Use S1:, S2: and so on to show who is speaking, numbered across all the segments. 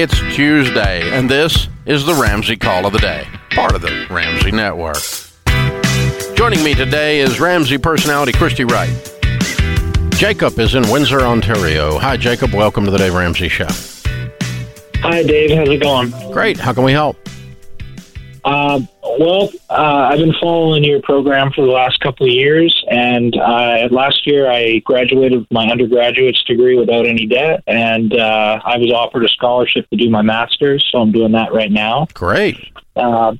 S1: It's Tuesday, and this is the Ramsey Call of the Day, part of the Ramsey Network. Joining me today is Ramsey personality Christy Wright. Jacob is in Windsor, Ontario. Hi, Jacob. Welcome to the Dave Ramsey Show.
S2: Hi, Dave. How's it going?
S1: Great. How can we help?
S2: Uh, well, uh, I've been following your program for the last couple of years, and uh, last year I graduated with my undergraduate's degree without any debt, and uh, I was offered a scholarship to do my master's, so I'm doing that right now.
S1: Great.
S2: Uh,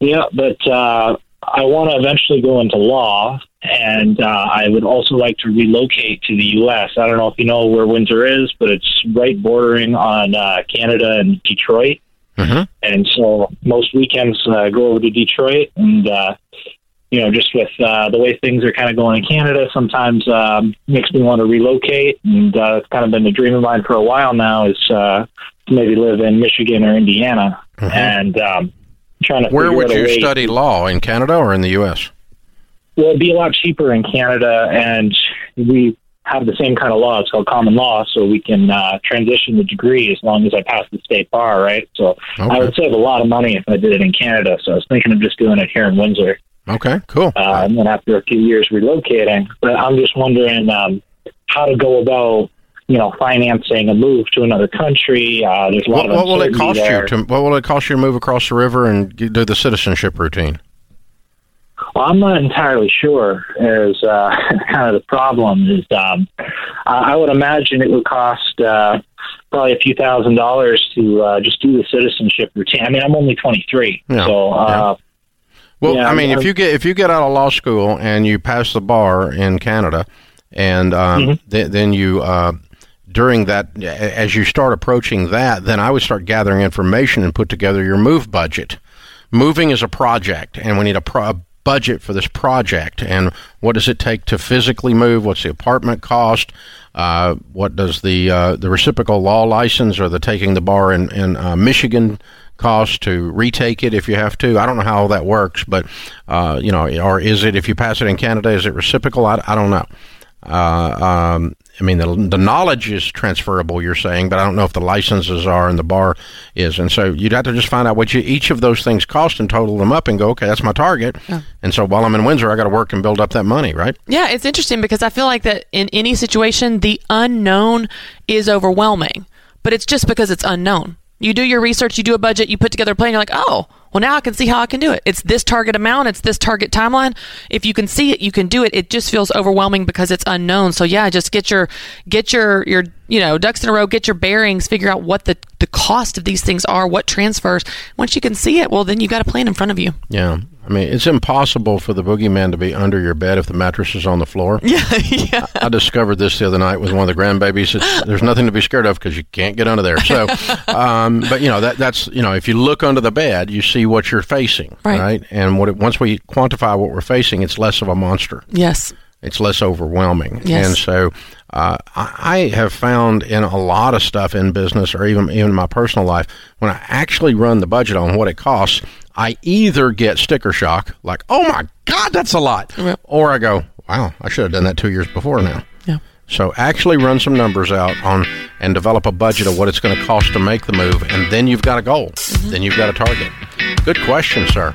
S2: yeah, but uh, I want to eventually go into law, and uh, I would also like to relocate to the U.S. I don't know if you know where Windsor is, but it's right bordering on uh, Canada and Detroit.
S1: Mm-hmm.
S2: And so most weekends uh, go over to Detroit, and uh, you know, just with uh, the way things are kind of going in Canada, sometimes um, makes me want to relocate. And uh, it's kind of been a dream of mine for a while now is uh, to maybe live in Michigan or Indiana,
S1: Mhm.
S2: and um, trying to
S1: Where would you
S2: way-
S1: study law? In Canada or in the U.S.?
S2: Well, it'd be a lot cheaper in Canada, and we have the same kind of law. It's called common law, so we can uh, transition the degree as long as I pass the state bar, right? So I would save a lot of money if I did it in Canada. So I was thinking of just doing it here in Windsor,
S1: Okay, cool.
S2: uh, and then after a few years relocating. But I'm just wondering um, how to go about, you know, financing a move to another country. Uh, there's a lot
S1: What,
S2: of
S1: what will it cost
S2: there.
S1: you to What will it cost you to move across the river and do the citizenship routine?
S2: Well, I'm not entirely sure. Is uh, kind of the problem. Is um, I would imagine it would cost uh, probably a few thousand dollars to uh, just do the citizenship routine. I mean, I'm only 23,
S1: Yeah,
S2: so uh,
S1: Well,
S2: Yeah,
S1: I mean,
S2: I'm-
S1: if you get if you get out of law school and you pass the bar in Canada, and um,
S2: Mm-hmm.
S1: th- then you uh, during that as you start approaching that, then I would start gathering information and put together your move budget. Moving is a project, and we need a, pro- a budget for this project. And what does it take to physically move? What's the apartment cost? Uh, what does the uh, the reciprocal law license or the taking the bar in in uh, Michigan cost to retake it if you have to? I don't know how all that works, but uh, you know, or is it if you pass it in Canada, is it reciprocal? I, I don't know. Uh, um, I mean, the, the knowledge is transferable, you're saying, but I don't know if the licenses are and the bar is. And so you'd have to just find out what you, each of those things cost and total them up and go, okay, that's my target. And so while I'm in Windsor, I got to work and build up that money, right?
S3: Yeah, it's interesting because I feel like that in any situation, the unknown is overwhelming, but it's just because it's unknown. You do your research, you do a budget, you put together a plan, you're like, oh, well, now I can see how I can do it. It's this target amount, it's this target timeline. If you can see it, you can do it. It just feels overwhelming because it's unknown. So yeah, just get your get your your you know ducks in a row, get your bearings, figure out what the the cost of these things are, what transfers. Once you can see it, well, then you got a plan in front of you.
S1: Yeah. I mean, it's impossible for the boogeyman to be under your bed if the mattress is on the floor.
S3: Yeah, yeah.
S1: I discovered this the other night with one of the grandbabies. It's, there's nothing to be scared of because you can't get under there. So, um, but you know that that's you know if you look under the bed, you see what you're facing,
S3: Right.
S1: And what it, once we quantify what we're facing, it's less of a monster.
S3: Yes.
S1: It's less overwhelming.
S3: Yes.
S1: And so, uh, I, have found in a lot of stuff in business or even even in my personal life, when I actually run the budget on what it costs, I either get sticker shock, like "Oh my God, that's a lot,"
S3: Yep.
S1: or I go, "Wow, I should have done that two years before now."
S3: Yeah.
S1: So actually run some numbers out on and develop a budget of what it's going to cost to make the move, and then you've got a goal. Then you've got a target. Good question, sir.